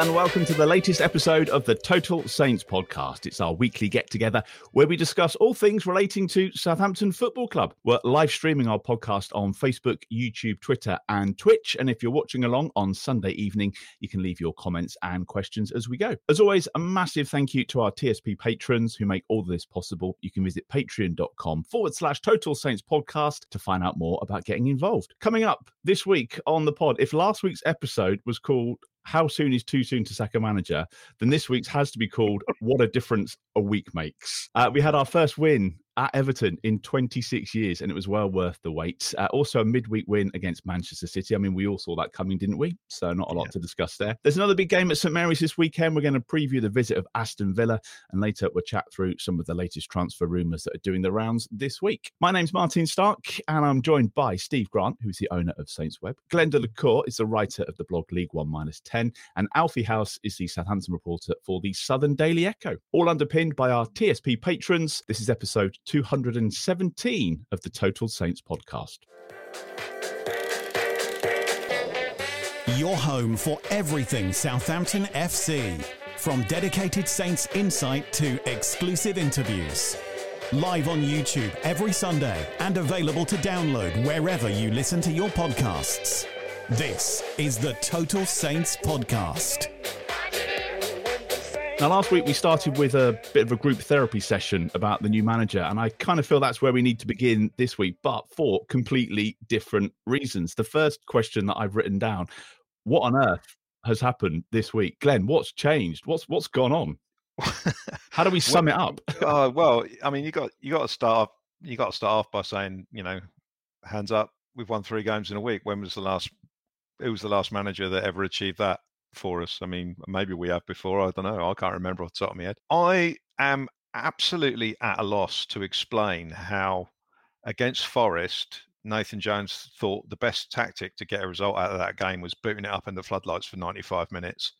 and welcome to the latest episode of the Total Saints podcast. It's our weekly get together where we discuss all things relating to Southampton Football Club. We're live streaming our podcast on Facebook, YouTube, Twitter, and Twitch. And if you're watching along on Sunday evening, you can leave your comments and questions as we go. As always, a massive thank you to our TSP patrons who make all this possible. You can visit patreon.com forward slash Total Saints podcast to find out more about getting involved. Coming up this week on the pod, if last week's episode was called how soon is too soon to sack a manager, then this week's has to be called What a Difference a Week Makes. Uh, we had our first win at Everton in 26 years, and it was well worth the wait. Uh, also, a midweek win against Manchester City. I mean, we all saw that coming, didn't we? So, not a lot yeah. to discuss there. There's another big game at St Mary's this weekend. We're going to preview the visit of Aston Villa, and later we'll chat through some of the latest transfer rumours that are doing the rounds this week. My name's Martin Stark, and I'm joined by Steve Grant, who's the owner of Saints Web. Glenda de la Cour is the writer of the blog League One Minus 10, and Alfie House is the Southampton reporter for the Southern Daily Echo. All underpinned by our TSP patrons. This is episode 207. 17 of the Total Saints podcast. Your home for everything Southampton FC. From dedicated Saints insight to exclusive interviews. Live on YouTube every Sunday and available to download wherever you listen to your podcasts. This is the Total Saints Podcast. Now, last week we started with a bit of a group therapy session about the new manager, and I kind of feel that's where we need to begin this week, but for completely different reasons. The first question that I've written down: What on earth has happened this week, Glenn? What's changed? What's what's gone on? How do we sum well, it up? uh, well, I mean, you got you got to start off, you got to start off by saying, you know, hands up, we've won three games in a week. When was the last? Who was the last manager that ever achieved that? For us. I mean, maybe we have before. I don't know. I can't remember off the top of my head. I am absolutely at a loss to explain how against Forest, Nathan Jones thought the best tactic to get a result out of that game was booting it up in the floodlights for 95 minutes.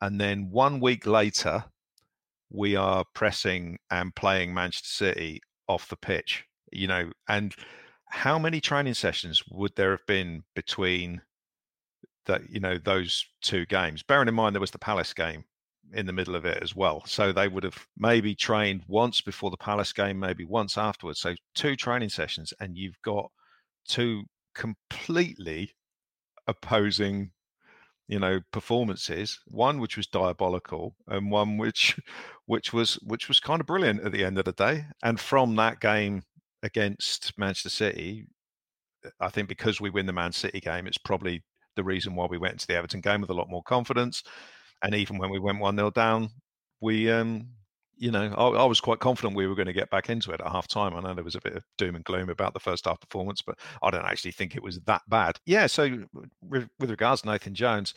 And then one week later, we are pressing and playing Manchester City off the pitch, you know, and how many training sessions would there have been between that you know those two games. Bearing in mind there was the Palace game in the middle of it as well, so they would have maybe trained once before the Palace game, maybe once afterwards. So two training sessions, and you've got two completely opposing you know performances one which was diabolical and one which which was which was kind of brilliant at the end of the day and from that game against manchester city i think because we win the man city game it's probably the reason why we went into the Everton game with a lot more confidence. And even when we went 1 0 down, we, um, you know, I, I, was quite confident we were going to get back into it at half time. I know there was a bit of doom and gloom about the first half performance, but I don't actually think it was that bad. Yeah. So, with, with regards to Nathan Jones,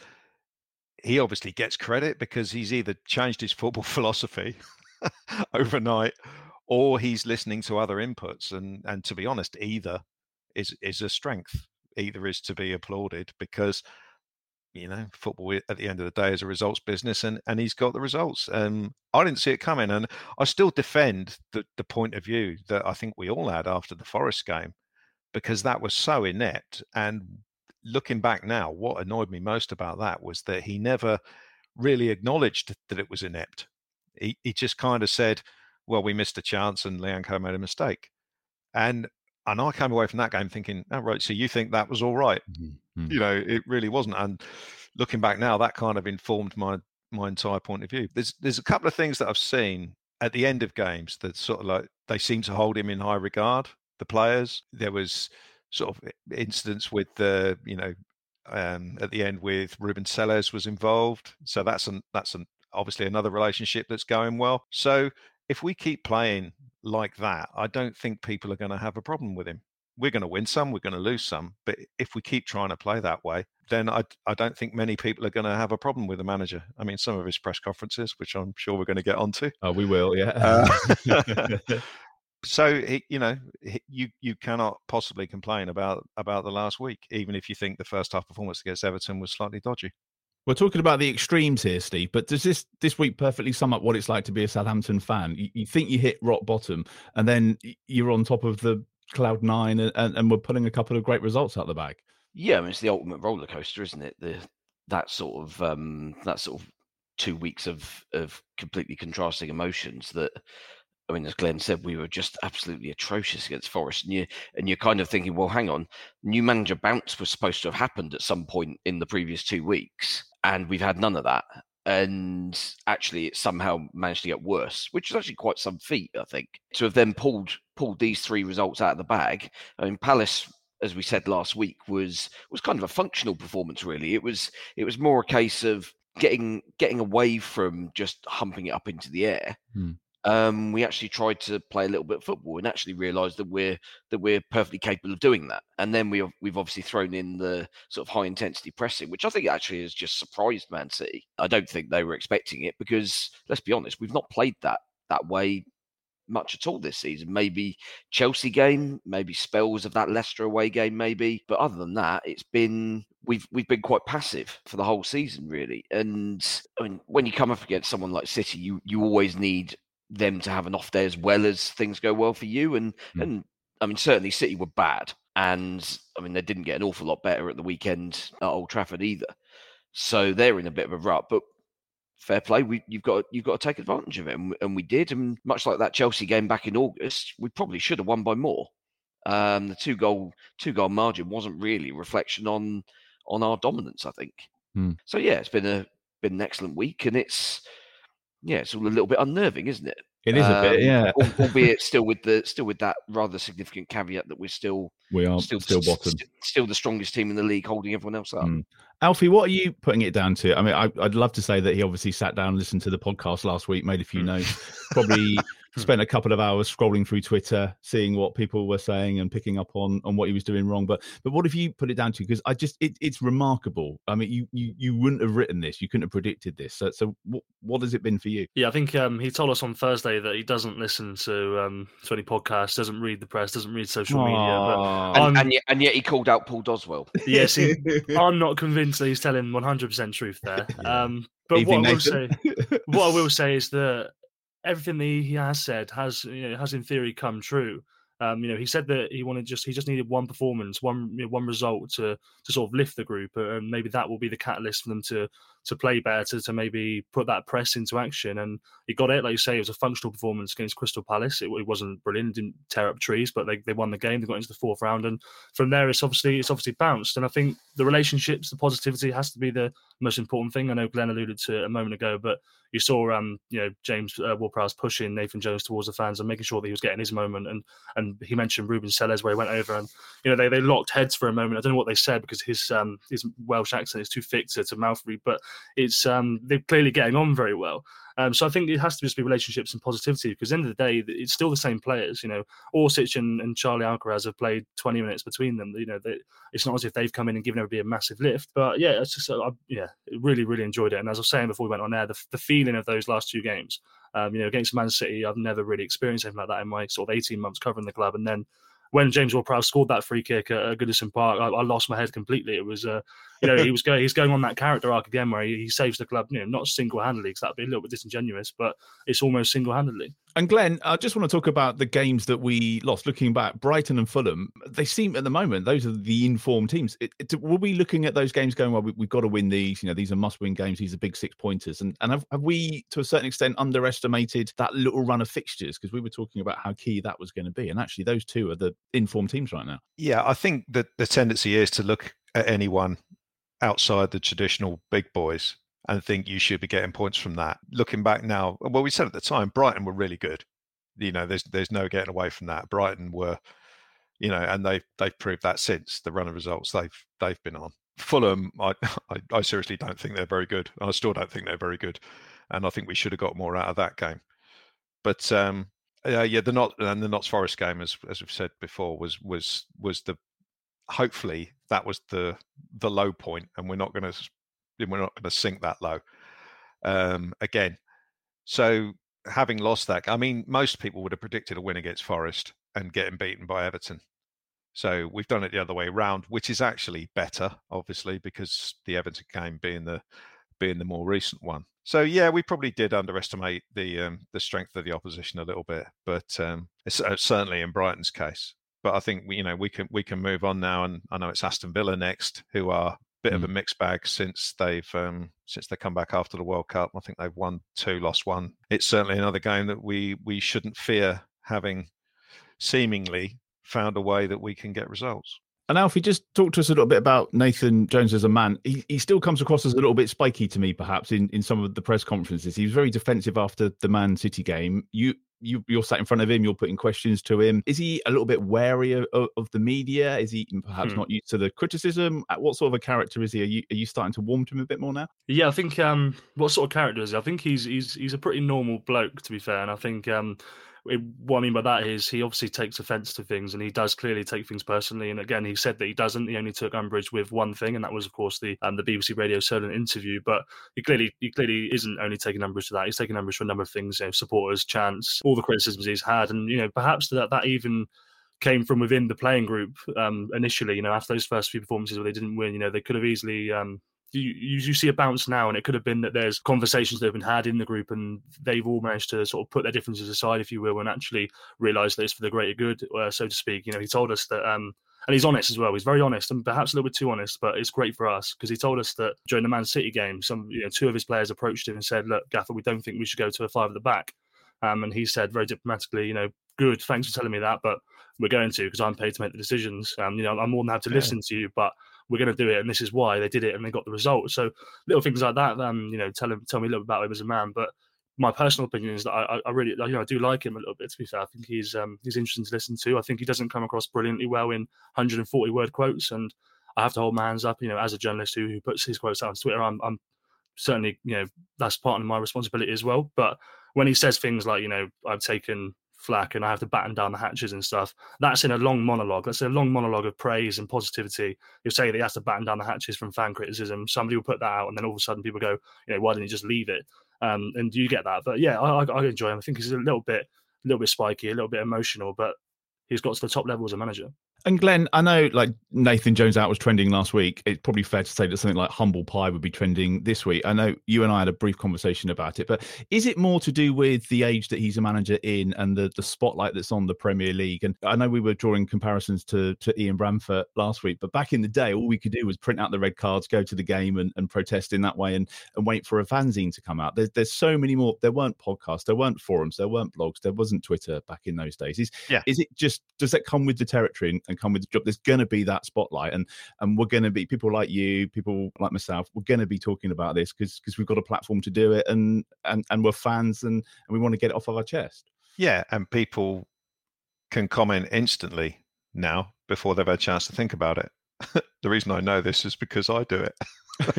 he obviously gets credit because he's either changed his football philosophy overnight or he's listening to other inputs. And, and to be honest, either is, is a strength either is to be applauded because you know, football at the end of the day is a results business, and and he's got the results. Um, I didn't see it coming, and I still defend the the point of view that I think we all had after the Forest game, because that was so inept. And looking back now, what annoyed me most about that was that he never really acknowledged that it was inept. He he just kind of said, "Well, we missed a chance, and Lyanco made a mistake," and and I came away from that game thinking, "Oh, right, so you think that was all right?" mm-hmm. You know, it really wasn't. And looking back now, that kind of informed my my entire point of view. There's there's a couple of things that I've seen at the end of games that sort of like they seem to hold him in high regard. The players. There was sort of incidents with the you know um, at the end with Ruben Selles was involved. So that's an that's an obviously another relationship that's going well. So if we keep playing like that, I don't think people are going to have a problem with him we're going to win some, we're going to lose some. But if we keep trying to play that way, then I, I don't think many people are going to have a problem with the manager. I mean, some of his press conferences, which I'm sure we're going to get onto. Oh, we will, yeah. Uh, so you know, you you cannot possibly complain about about the last week, even if you think the first half performance against Everton was slightly dodgy. We're talking about the extremes here, Steve. But does this this week perfectly sum up what it's like to be a Southampton fan? You, you think you hit rock bottom, and then you're on top of the cloud nine, and, and we're putting a couple of great results out the bag. Yeah, I mean, it's the ultimate roller coaster, isn't it? The that sort of um, that sort of two weeks of of completely contrasting emotions that I mean, as Glenn said, we were just absolutely atrocious against Forest, and you and you're kind of thinking, well, hang on, new manager bounce was supposed to have happened at some point in the previous two weeks, and we've had none of that and actually it somehow managed to get worse, which is actually quite some feat, I think, to have then pulled pulled these three results out of the bag. I mean, Palace, as we said last week, was was kind of a functional performance. Really, it was it was more a case of getting getting away from just humping it up into the air hmm um, we actually tried to play a little bit of football and actually realised that we're that we're perfectly capable of doing that. And then we we've obviously thrown in the sort of high intensity pressing, which I think actually has just surprised Man City. I don't think they were expecting it because let's be honest, we've not played that that way much at all this season. Maybe Chelsea game, maybe spells of that Leicester away game, maybe. But other than that, it's been we've we've been quite passive for the whole season, really. And I mean, when you come up against someone like City, you you always need them to have an off day as well as things go well for you. And mm. and I mean, certainly City were bad, and I mean they didn't get an awful lot better at the weekend at Old Trafford either. So they're in a bit of a rut, but. Fair play. We, you've got you've got to take advantage of it, and, and we did. And much like that Chelsea game back in August, we probably should have won by more. Um, the two goal two goal margin wasn't really a reflection on on our dominance, I think. Hmm. So yeah, it's been a been an excellent week, and it's yeah, it's all a little bit unnerving, isn't it? It is um, a bit, um, yeah. albeit still with the still with that rather significant caveat that we're still we are still still bottom, st- still the strongest team in the league, holding everyone else up. Mm. Alfie, what are you putting it down to? I mean, I, would love to say that he obviously sat down, listened to the podcast last week, made a few mm. notes, probably spent a couple of hours scrolling through Twitter, seeing what people were saying and picking up on on what he was doing wrong. But but what have you put it down to? Because I just it, it's remarkable. I mean, you you you wouldn't have written this, you couldn't have predicted this. So so what what has it been for you? Yeah, I think um, he told us on Thursday that he doesn't listen to um, to any podcasts, doesn't read the press, doesn't read social Aww. media. But and, and, yet, and yet he called out Paul Doswell. Yes, he, I'm not convinced that he's telling 100 percent truth there. Yeah. Um, but what I will say, what I will say is that everything that he has said has you know, has in theory come true. Um, you know, he said that he wanted just he just needed one performance, one you know, one result to to sort of lift the group, and maybe that will be the catalyst for them to to play better, to, maybe put that press into action. And he got it, like you say, it was a functional performance against Crystal Palace. It, it wasn't brilliant, didn't tear up trees, but they, they won the game. They got into the fourth round, and from there, it's obviously it's obviously bounced. And I think the relationships, the positivity has to be the most important thing. I know Glenn alluded to it a moment ago, but you saw, um, you know, James uh, pushing Nathan Jones towards the fans and making sure that he was getting his moment. And and he mentioned Ruben Selles where he went over and you know they, they locked heads for a moment. I don't know what they said because his um his Welsh accent is too thick to, to mouth read, but it's um they're clearly getting on very well. Um, so I think it has to just be relationships and positivity because at the end of the day, it's still the same players. You know, Orsic and, and Charlie Alcaraz have played 20 minutes between them. You know, they, it's not as if they've come in and given everybody a massive lift. But yeah, it's just I, yeah, really really enjoyed it. And as I was saying before we went on air, the, the feeling of those last two games, um, you know, against Man City, I've never really experienced anything like that in my sort of 18 months covering the club, and then when James Ward-Prowse scored that free kick at, Goodison Park, I, I, lost my head completely. It was, uh, you know, he was going, he's going on that character arc again where he, he saves the club, you know, not single-handedly because that'd be a little bit disingenuous, but it's almost single-handedly. And Glenn, I just want to talk about the games that we lost. Looking back, Brighton and Fulham, they seem at the moment those are the informed teams. It, it, were we looking at those games going, well, we, have got to win these? You know, these are must-win games. These are big six pointers. And and have, have we, to a certain extent, underestimated that little run of fixtures because we were talking about how key that was going to be. And actually, those two are the informed teams right now. Yeah, I think that the tendency is to look at anyone outside the traditional big boys and think you should be getting points from that. Looking back now, well, we said at the time Brighton were really good. You know, there's there's no getting away from that. Brighton were, you know, and they they've proved that since the run of results they've they've been on. Fulham, I, I, I seriously don't think they're very good. I still don't think they're very good, and I think we should have got more out of that game. But um, uh, yeah, the not and the Notts Forest game, as as we've said before, was was was the hopefully that was the the low point, and we're not going to we're not going to sink that low um, again. So having lost that, I mean, most people would have predicted a win against Forest and getting beaten by Everton. So we've done it the other way around, which is actually better, obviously, because the Everton game being the being the more recent one. So yeah, we probably did underestimate the um, the strength of the opposition a little bit, but um, it's uh, certainly in Brighton's case. But I think we, you know we can we can move on now, and I know it's Aston Villa next, who are bit mm. of a mixed bag since they've um, since they come back after the World Cup. I think they've won two, lost one. It's certainly another game that we we shouldn't fear having seemingly found a way that we can get results. And Alfie, just talk to us a little bit about Nathan Jones as a man. He, he still comes across as a little bit spiky to me, perhaps in, in some of the press conferences. He was very defensive after the Man City game. You you you're sat in front of him, you're putting questions to him. Is he a little bit wary of, of the media? Is he perhaps hmm. not used to the criticism? Uh, what sort of a character is he? Are you are you starting to warm to him a bit more now? Yeah, I think um what sort of character is he? I think he's he's he's a pretty normal bloke to be fair, and I think um what I mean by that is he obviously takes offence to things, and he does clearly take things personally. And again, he said that he doesn't. He only took umbrage with one thing, and that was, of course, the um, the BBC Radio Solent interview. But he clearly he clearly isn't only taking umbrage to that. He's taking umbrage for a number of things, you know, supporters, chants, all the criticisms he's had, and you know, perhaps that that even came from within the playing group um, initially. You know, after those first few performances where they didn't win, you know, they could have easily um, you, you see a bounce now, and it could have been that there's conversations that have been had in the group, and they've all managed to sort of put their differences aside, if you will, and actually realise that it's for the greater good, uh, so to speak. You know, he told us that, um, and he's honest as well. He's very honest, and perhaps a little bit too honest, but it's great for us because he told us that during the Man City game, some you know two of his players approached him and said, "Look, Gaffer, we don't think we should go to a five at the back," um, and he said very diplomatically, "You know, good, thanks for telling me that, but we're going to because I'm paid to make the decisions. Um, you know, I'm more than happy to yeah. listen to you, but." We're going to do it, and this is why they did it, and they got the result. So little things like that, um, you know, tell him, tell me a little bit about him as a man. But my personal opinion is that I, I really, you know, I do like him a little bit. To be fair, I think he's um, he's interesting to listen to. I think he doesn't come across brilliantly well in 140 word quotes, and I have to hold my hands up. You know, as a journalist who, who puts his quotes out on Twitter, I'm, I'm certainly, you know, that's part of my responsibility as well. But when he says things like, you know, I've taken flack and I have to batten down the hatches and stuff. That's in a long monologue. That's a long monologue of praise and positivity. You'll say that he has to batten down the hatches from fan criticism. Somebody will put that out, and then all of a sudden people go, you know, why didn't he just leave it? Um, and you get that. But yeah, I, I, enjoy him. I think he's a little bit, a little bit spiky, a little bit emotional, but he's got to the top level as a manager. And Glenn, I know like Nathan Jones out was trending last week. It's probably fair to say that something like humble pie would be trending this week. I know you and I had a brief conversation about it, but is it more to do with the age that he's a manager in and the, the spotlight that's on the Premier League? And I know we were drawing comparisons to, to Ian Branfoot last week, but back in the day, all we could do was print out the red cards, go to the game and, and protest in that way and, and wait for a fanzine to come out. There's, there's so many more. There weren't podcasts, there weren't forums, there weren't blogs, there wasn't Twitter back in those days. Is, yeah. is it just, does that come with the territory and, and come with the job? There's going to be that spotlight, and and we're going to be people like you, people like myself. We're going to be talking about this because because we've got a platform to do it, and and and we're fans, and and we want to get it off of our chest. Yeah, and people can comment instantly now before they've had a chance to think about it. The reason I know this is because I do it.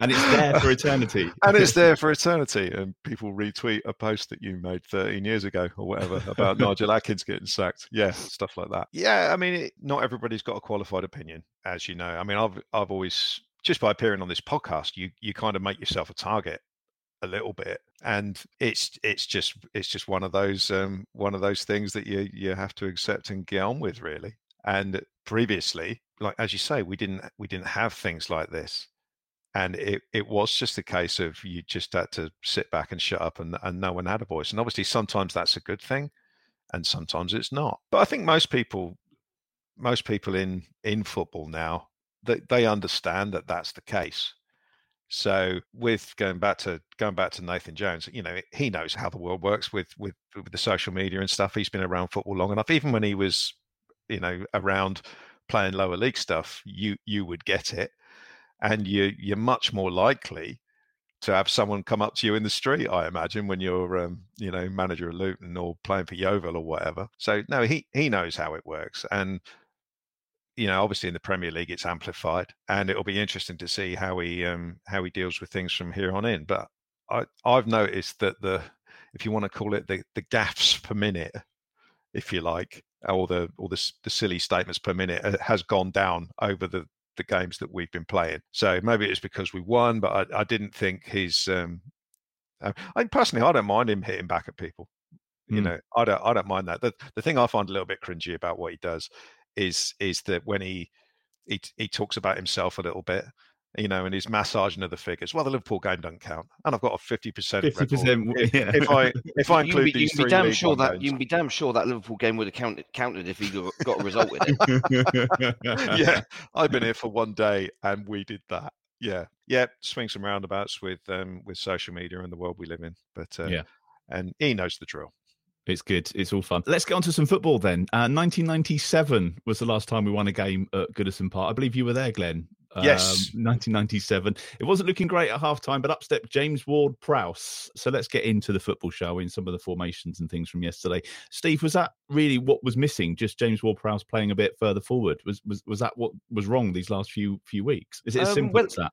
and it's there for eternity. and it's there for eternity. And people retweet a post that you made 13 years ago or whatever about Nigel Adkins getting sacked. Yeah, stuff like that. Yeah, I mean, it, not everybody's got a qualified opinion, as you know. I mean, I've I've always just by appearing on this podcast, you you kind of make yourself a target a little bit, and it's it's just it's just one of those um, one of those things that you you have to accept and get on with, really. And previously, like as you say, we didn't we didn't have things like this. And it, it was just a case of you just had to sit back and shut up and, and no one had a voice. And obviously sometimes that's a good thing and sometimes it's not. But i think most people most people in in football now they, they understand that that's the case. So with going back to going back to nathan jones you know he knows how the world works with with, with the social media and stuff. He's been around football long enough. Even when he was you know around playing lower league stuff you you would get it and you you're much more likely to have someone come up to you in the street. I imagine when you're um, you know manager of Luton or playing for Yeovil or whatever. So no, he he knows how it works, and you know obviously in the Premier League it's amplified, and it'll be interesting to see how he um, how he deals with things from here on in. But I I've noticed that the if you want to call it the the gaffs per minute, if you like, or the or the, the silly statements per minute uh, has gone down over the the games that we've been playing. So maybe it's because we won, but I, I didn't think he's. Um, uh, I personally, I don't mind him hitting back at people. Mm. You know, I don't. I don't mind that. The the thing I find a little bit cringy about what he does is is that when he he he talks about himself a little bit you know, and he's massaging of the figures. Well, the Liverpool game doesn't count, and I've got a fifty percent. Fifty percent. If I if I include you these you can be damn sure that games. you can be damn sure that Liverpool game would have counted counted if he got a result with it. yeah, I've been here for one day, and we did that. Yeah, yeah, Swing some roundabouts with um with social media and the world we live in. But uh, yeah, and he knows the drill. It's good. It's all fun. Let's get on to some football then. Uh, 1997 was the last time we won a game at Goodison Park. I believe you were there, Glenn. Yes. Um, 1997. It wasn't looking great at halftime, but up stepped James Ward Prowse. So let's get into the football show in some of the formations and things from yesterday. Steve, was that really what was missing? Just James Ward Prowse playing a bit further forward? Was was was that what was wrong these last few few weeks? Is it as Um, simple well- as that?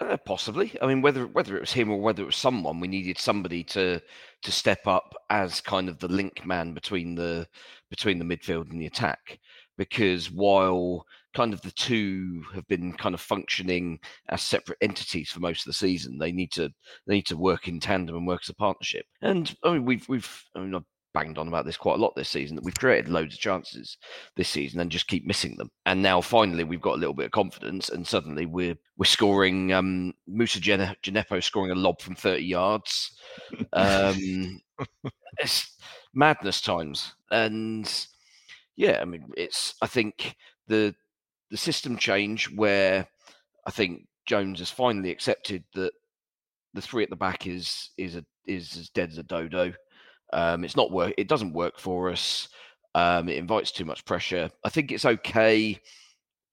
Uh, possibly. I mean, whether whether it was him or whether it was someone, we needed somebody to to step up as kind of the link man between the between the midfield and the attack. Because while kind of the two have been kind of functioning as separate entities for most of the season, they need to they need to work in tandem and work as a partnership. And I mean, we've we've I mean, I've banged on about this quite a lot this season that we've created loads of chances this season and just keep missing them. And now finally we've got a little bit of confidence and suddenly we're we're scoring um Moussa Gene- Djenepo scoring a lob from 30 yards. Um it's madness times. And yeah, I mean it's I think the the system change where I think Jones has finally accepted that the three at the back is is a, is as dead as a dodo. Um, it's not work. It doesn't work for us. Um, it invites too much pressure. I think it's okay,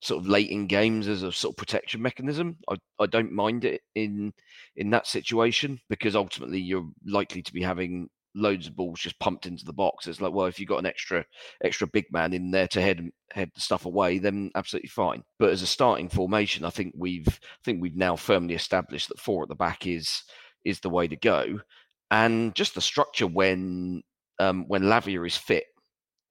sort of late in games as a sort of protection mechanism. I, I don't mind it in in that situation because ultimately you're likely to be having loads of balls just pumped into the box. It's like, well, if you've got an extra extra big man in there to head head the stuff away, then absolutely fine. But as a starting formation, I think we've I think we've now firmly established that four at the back is is the way to go. And just the structure when um, when Lavia is fit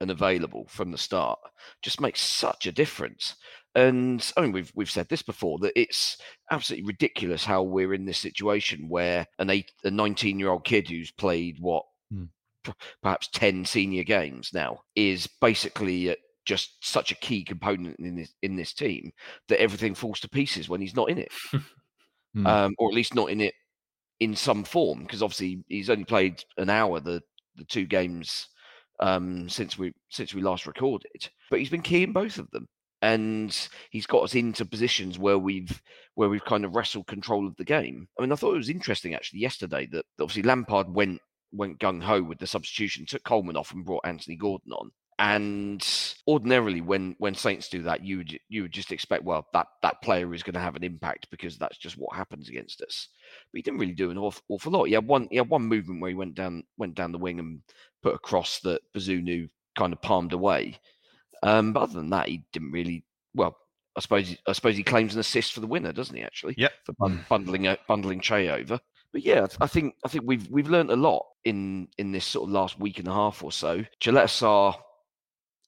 and available from the start just makes such a difference. And I mean, we've we've said this before that it's absolutely ridiculous how we're in this situation where an eight, a 19 year old kid who's played what Hmm. p- perhaps 10 senior games now is basically uh, just such a key component in this in this team that everything falls to pieces when he's not in it, Hmm. um, or at least not in it in some form. Because obviously he's only played an hour the the two games um, since we since we last recorded, but he's been key in both of them, and he's got us into positions where we've where we've kind of wrestled control of the game. I mean, I thought it was interesting actually yesterday that obviously Lampard went went gung ho with the substitution, took Coleman off and brought Anthony Gordon on. And ordinarily, when when Saints do that, you would you would just expect, well, that that player is going to have an impact because that's just what happens against us. But he didn't really do an awful, awful lot. He had one he had one movement where he went down went down the wing and put a cross that Bazunu kind of palmed away. Um, but other than that, he didn't really. Well, I suppose he- I suppose he claims an assist for the winner, doesn't he? Actually, Yep. for bun- bundling uh, bundling Che over. But yeah, I think I think we've we've learned a lot in in this sort of last week and a half or so. Gillette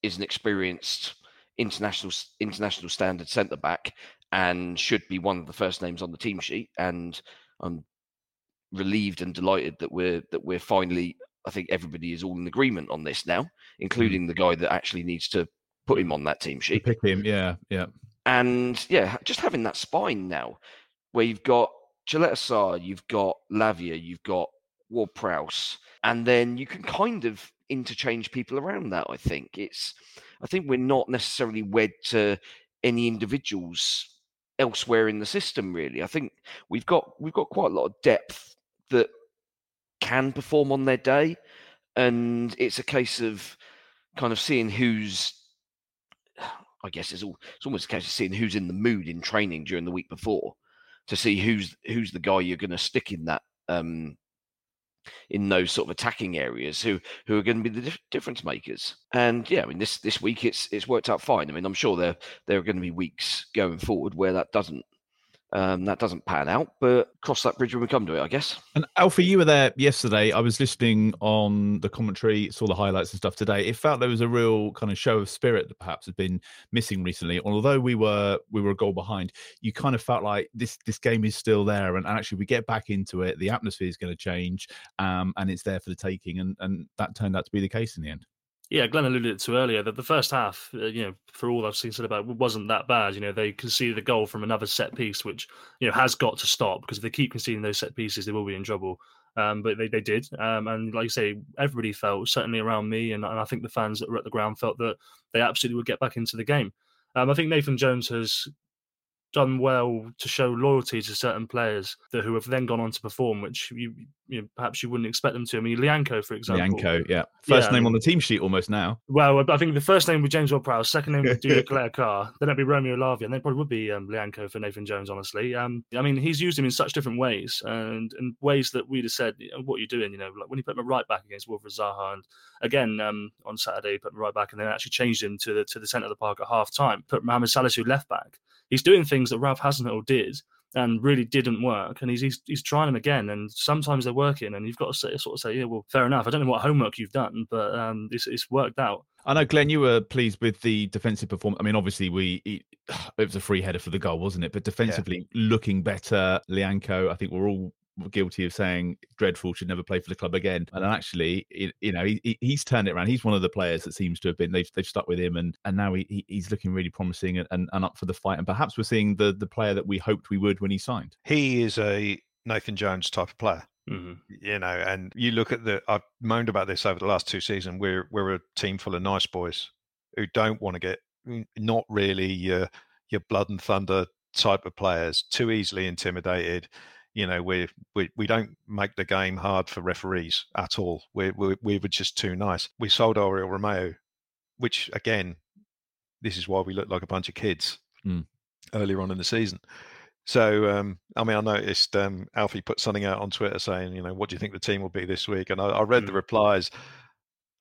is an experienced international international standard centre back and should be one of the first names on the team sheet. And I'm relieved and delighted that we're that we're finally. I think everybody is all in agreement on this now, including mm. the guy that actually needs to put him on that team sheet. Pick him, yeah, yeah. And yeah, just having that spine now, where you've got Caleta-Car, you've got Lavia, you've got Ward Prowse, and then you can kind of interchange people around that. I think it's. I think we're not necessarily wed to any individuals elsewhere in the system. Really, I think we've got we've got quite a lot of depth that can perform on their day, and it's a case of kind of seeing who's. I guess it's all it's almost a case of seeing who's in the mood in training during the week before to see who's who's the guy you're going to stick in that um, in those sort of attacking areas who who are going to be the difference makers. And yeah, I mean this this week it's it's worked out fine. I mean I'm sure there there are going to be weeks going forward where that doesn't um, that doesn't pan out, but cross that bridge when we come to it, I guess. And Alfie, you were there yesterday. I was listening on the commentary, saw the highlights and stuff today. It felt there was a real kind of show of spirit that perhaps had been missing recently. Although we were we were a goal behind, you kind of felt like this this game is still there, and, and actually we get back into it. The atmosphere is going to change, um, and it's there for the taking, and and that turned out to be the case in the end. Yeah, Glenn alluded to earlier that the first half, uh, you know, for all I've seen said about, wasn't that bad. You know, they conceded a goal from another set piece, which you know has got to stop because if they keep conceding those set pieces, they will be in trouble. Um, but they, they did, um, and like you say, everybody felt certainly around me, and, and I think the fans that were at the ground felt that they absolutely would get back into the game. Um, I think Nathan Jones has done well to show loyalty to certain players that who have then gone on to perform, which you, you know, perhaps you wouldn't expect them to. I mean, Lyanco, for example. Lyanco, yeah, first yeah, name on the team sheet almost now. Well, I think the first name was James Ward-Prowse, second name would be Caleta-Car, then it'd be Romeo Lavia, and then probably would be um, Lyanco for Nathan Jones. Honestly, um, I mean, he's used him in such different ways, and and ways that we'd have said, "What are you doing?" You know, like when he put him right back against Wilfried Zaha, and again um, on Saturday he put him right back, and then actually changed him to the to the centre of the park at half time, put Mohamed Salisu left back he's doing things that Ralph Hasenhüttl did and really didn't work, and he's, he's he's trying them again, and sometimes they're working, and you've got to say, sort of say, yeah, well, fair enough. I don't know what homework you've done, but um, it's it's worked out. I know, Glenn, you were pleased with the defensive performance. I mean, obviously, we it, was a free header for the goal, wasn't it? But defensively, yeah. looking better. Lyanco, I think we're all guilty of saying dreadful should never play for the club again. And actually, it, you know, he, he's turned it around. He's one of the players that seems to have been they've, they've stuck with him, and and now he, he's looking really promising and, and, and up for the fight. And perhaps we're seeing the the player that we hoped we would when he signed. He is a Nathan Jones type of player. Mm-hmm. You know, and you look at the. I've moaned about this over the last two seasons. We're we're a team full of nice boys who don't want to get not really your your blood and thunder type of players, too easily intimidated you know we we we don't make the game hard for referees at all. We we we were just too nice. We sold Oriol Romeu, which again, this is why we look like a bunch of kids mm. earlier on in the season. So um, I mean, I noticed um, Alfie put something out on Twitter saying, you know, what do you think the team will be this week? And I, I read mm. the replies,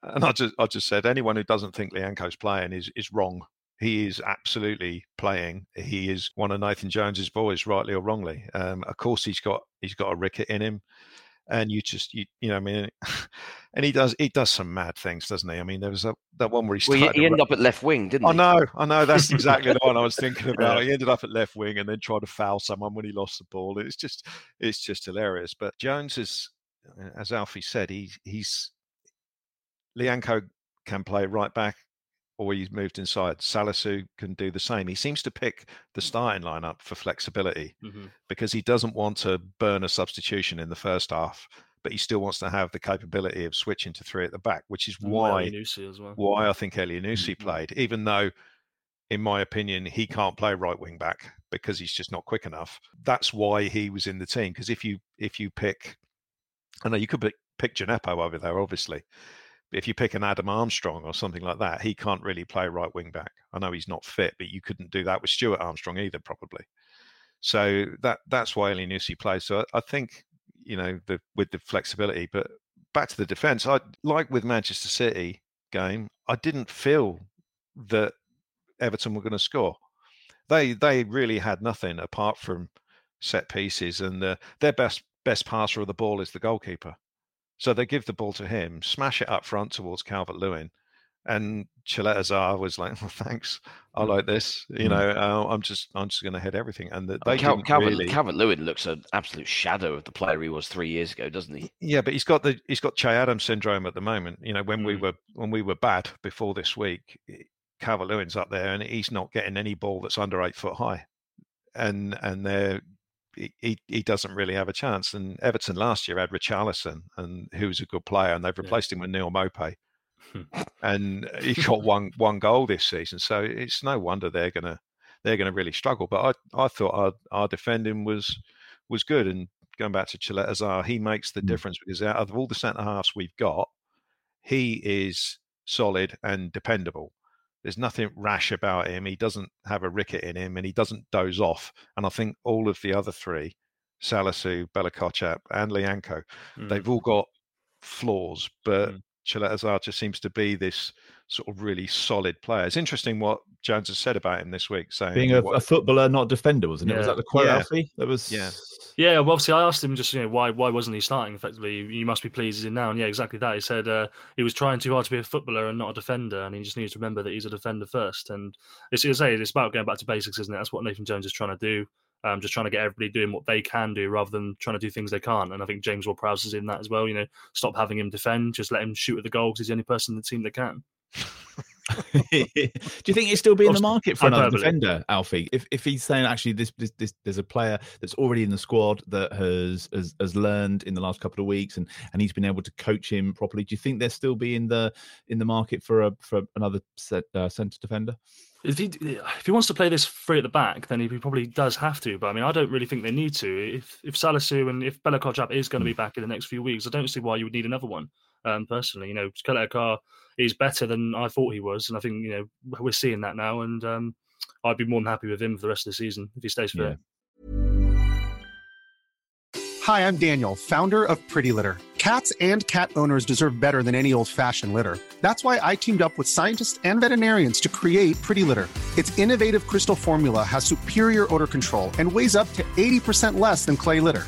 and I just I just said anyone who doesn't think Lyanco's playing is is wrong. He is absolutely playing. He is one of Nathan Jones's boys, rightly or wrongly. Um, of course, he's got he's got a ricket in him, and you just you you know I mean, and he does he does some mad things, doesn't he? I mean, there was a, that one where he well, he, he ended up at left wing, didn't he? I know, I know. That's exactly the one I was thinking about. He ended up at left wing and then tried to foul someone when he lost the ball. It's just it's just hilarious. But Jones is, as Alfie said, he's he's Lyanco can play right back or he's moved inside. Salisu can do the same. He seems to pick the starting lineup for flexibility mm-hmm. because he doesn't want to burn a substitution in the first half, but he still wants to have the capability of switching to three at the back, which is why well. why I think Elyounoussi mm-hmm. played, even though, in my opinion, he can't play right wing back because he's just not quick enough. That's why he was in the team. Because if you if you pick, I know you could pick, pick Djenepo over there, obviously if you pick an Adam Armstrong or something like that, he can't really play right wing back. I know he's not fit, but you couldn't do that with Stuart Armstrong either, probably. So that that's why Elyounoussi plays. So I, I think you know the with the flexibility. But back to the defence, I like with Manchester City game. I didn't feel that Everton were going to score. They they really had nothing apart from set pieces, and their best best passer of the ball is the goalkeeper. So they give the ball to him, smash it up front towards Calvert Lewin, And Caleta-Car was like, well, "Thanks, I like this." You know, uh, I'm just I'm just going to head everything. And the, they Cal- Calvin really... Calvert Lewin looks an absolute shadow of the player he was three years ago, doesn't he? Yeah, but he's got the he's got Che Adams syndrome at the moment. You know, when mm. we were when we were bad before this week, Calvert Lewin's up there and he's not getting any ball that's under eight foot high, and and they're he, he doesn't really have a chance. And Everton last year had Richarlison, and who was a good player, and they've replaced yeah. him with Neal Maupay. and he got one one goal this season. So it's no wonder they're gonna they're gonna really struggle. But I I thought our, our defending was was good. And going back to Caleta-Car, he makes the mm. difference because out of all the centre halves we've got, he is solid and dependable. There's nothing rash about him. He doesn't have a ricket in him, and he doesn't doze off. And I think all of the other three, Salisu, Bella Kotchap, and Lyanco, mm. they've all got flaws, but mm. Caleta-Car just seems to be this sort of really solid player. It's interesting what Jones has said about him this week, saying being a, what, a footballer, not a defender, wasn't it? Yeah. Was that the quote, yeah. Alfie? That was yeah. Yeah, well, obviously, I asked him just, you know, why why wasn't he starting? Effectively, you must be pleased he's in now, and yeah, exactly that. He said uh, he was trying too hard to be a footballer and not a defender, and he just needs to remember that he's a defender first. And it's, it's, it's about going back to basics, isn't it? That's what Nathan Jones is trying to do. Um, just trying to get everybody doing what they can do rather than trying to do things they can't. And I think James Ward-Prowse is in that as well. You know, stop having him defend, just let him shoot at the goal because he's the only person in the team that can. Do you think he'd still be in the market for another defender, Alfie? If if he's saying actually this, this, this there's a player that's already in the squad that has, has has learned in the last couple of weeks and and he's been able to coach him properly. Do you think they'll still be in the in the market for a for another set, uh, centre defender? If he if he wants to play this free at the back, then he probably does have to. But I mean, I don't really think they need to. If if Salisu and if Bella Kotchap is going to be hmm. back in the next few weeks, I don't see why you would need another one. Um, personally, you know, Caleta-Car is better than I thought he was, and I think you know we're seeing that now. And um, I'd be more than happy with him for the rest of the season if he stays fit. Yeah. Hi, I'm Daniel, founder of Pretty Litter. Cats and cat owners deserve better than any old-fashioned litter. That's why I teamed up with scientists and veterinarians to create Pretty Litter. Its innovative crystal formula has superior odor control and weighs up to 80% less than clay litter.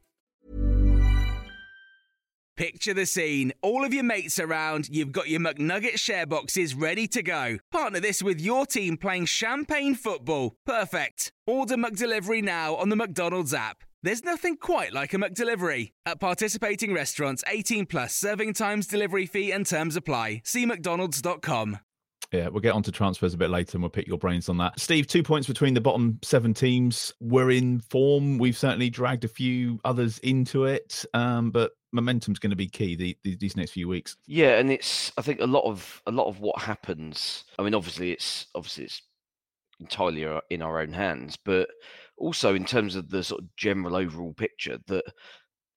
Picture the scene. All of your mates around, you've got your McNugget share boxes ready to go. Partner this with your team playing champagne football. Perfect. Order McDelivery now on the McDonald's app. There's nothing quite like a McDelivery. At participating restaurants, 18 plus serving times, delivery fee, and terms apply. See McDonald's.com. Yeah, we'll get on to transfers a bit later and we'll pick your brains on that. Steve, two points between the bottom seven teams. We're in form. We've certainly dragged a few others into it, um, but momentum's going to be key the, the, these next few weeks. Yeah, and it's I think a lot of a lot of what happens. I mean, obviously it's obviously it's entirely in our own hands, but also in terms of the sort of general overall picture that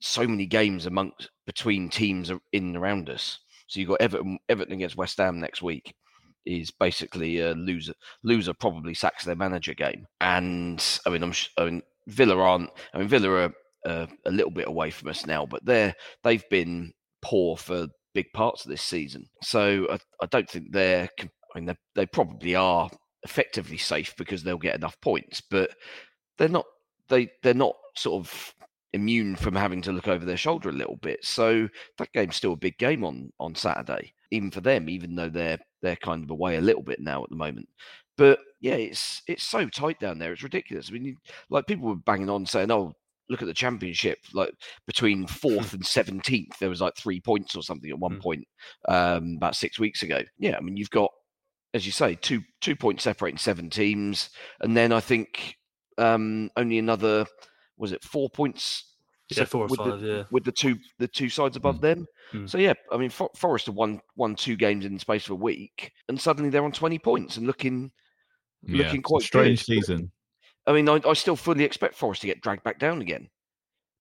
so many games amongst between teams are in and around us. So you've got Everton, Everton against West Ham next week is basically a loser. Loser probably sacks their manager game, and I mean, I'm I mean, Villa aren't. I mean, Villa are uh, a little bit away from us now, but they're they've been poor for big parts of this season. So I, I don't think they're. I mean, they they probably are effectively safe because they'll get enough points, but they're not they they're not sort of immune from having to look over their shoulder a little bit. So that game's still a big game on on Saturday, even for them, even though they're they're kind of away a little bit now at the moment. But yeah, it's it's so tight down there. It's ridiculous. I mean, like people were banging on saying, "Oh, look at the championship. Like between fourth and seventeenth, there was like three points or something at one mm. point um, about six weeks ago." Yeah, I mean, you've got, as you say, two two points separating seven teams, and then I think um, only another was it four points? Yeah, four or with five. The, yeah, with the two the two sides above mm. them. Mm. So yeah, I mean For- Forest have won won two games in the space of a week, and suddenly they're on twenty points and looking yeah, looking quite strange good. season. I mean, I, I still fully expect Forest to get dragged back down again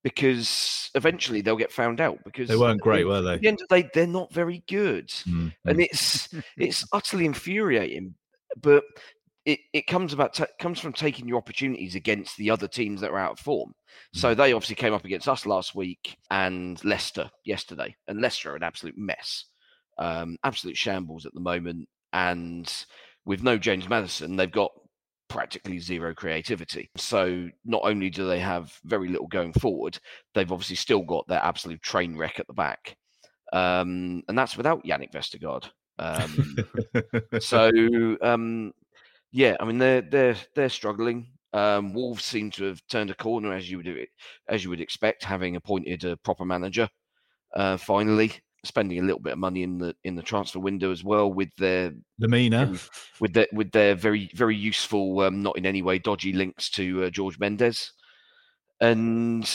because eventually they'll get found out because they weren't great, were they? At the end of the day, they're not very good, mm. and it's it's utterly infuriating. But it, it comes about t- comes from taking your opportunities against the other teams that are out of form. Mm. So they obviously came up against us last week and Leicester yesterday, and Leicester are an absolute mess, um, absolute shambles at the moment. and with no James Maddison, they've got practically zero creativity. So not only do they have very little going forward, they've obviously still got their absolute train wreck at the back, um, and that's without Jannik Vestergaard. Um, so um, yeah, I mean they're they're they're struggling. Um, Wolves seem to have turned a corner as you would as you would expect, having appointed a proper manager uh, finally spending a little bit of money in the in the transfer window as well with their Lemina, with their with their very very useful, um, not in any way dodgy links to uh, George Mendes. And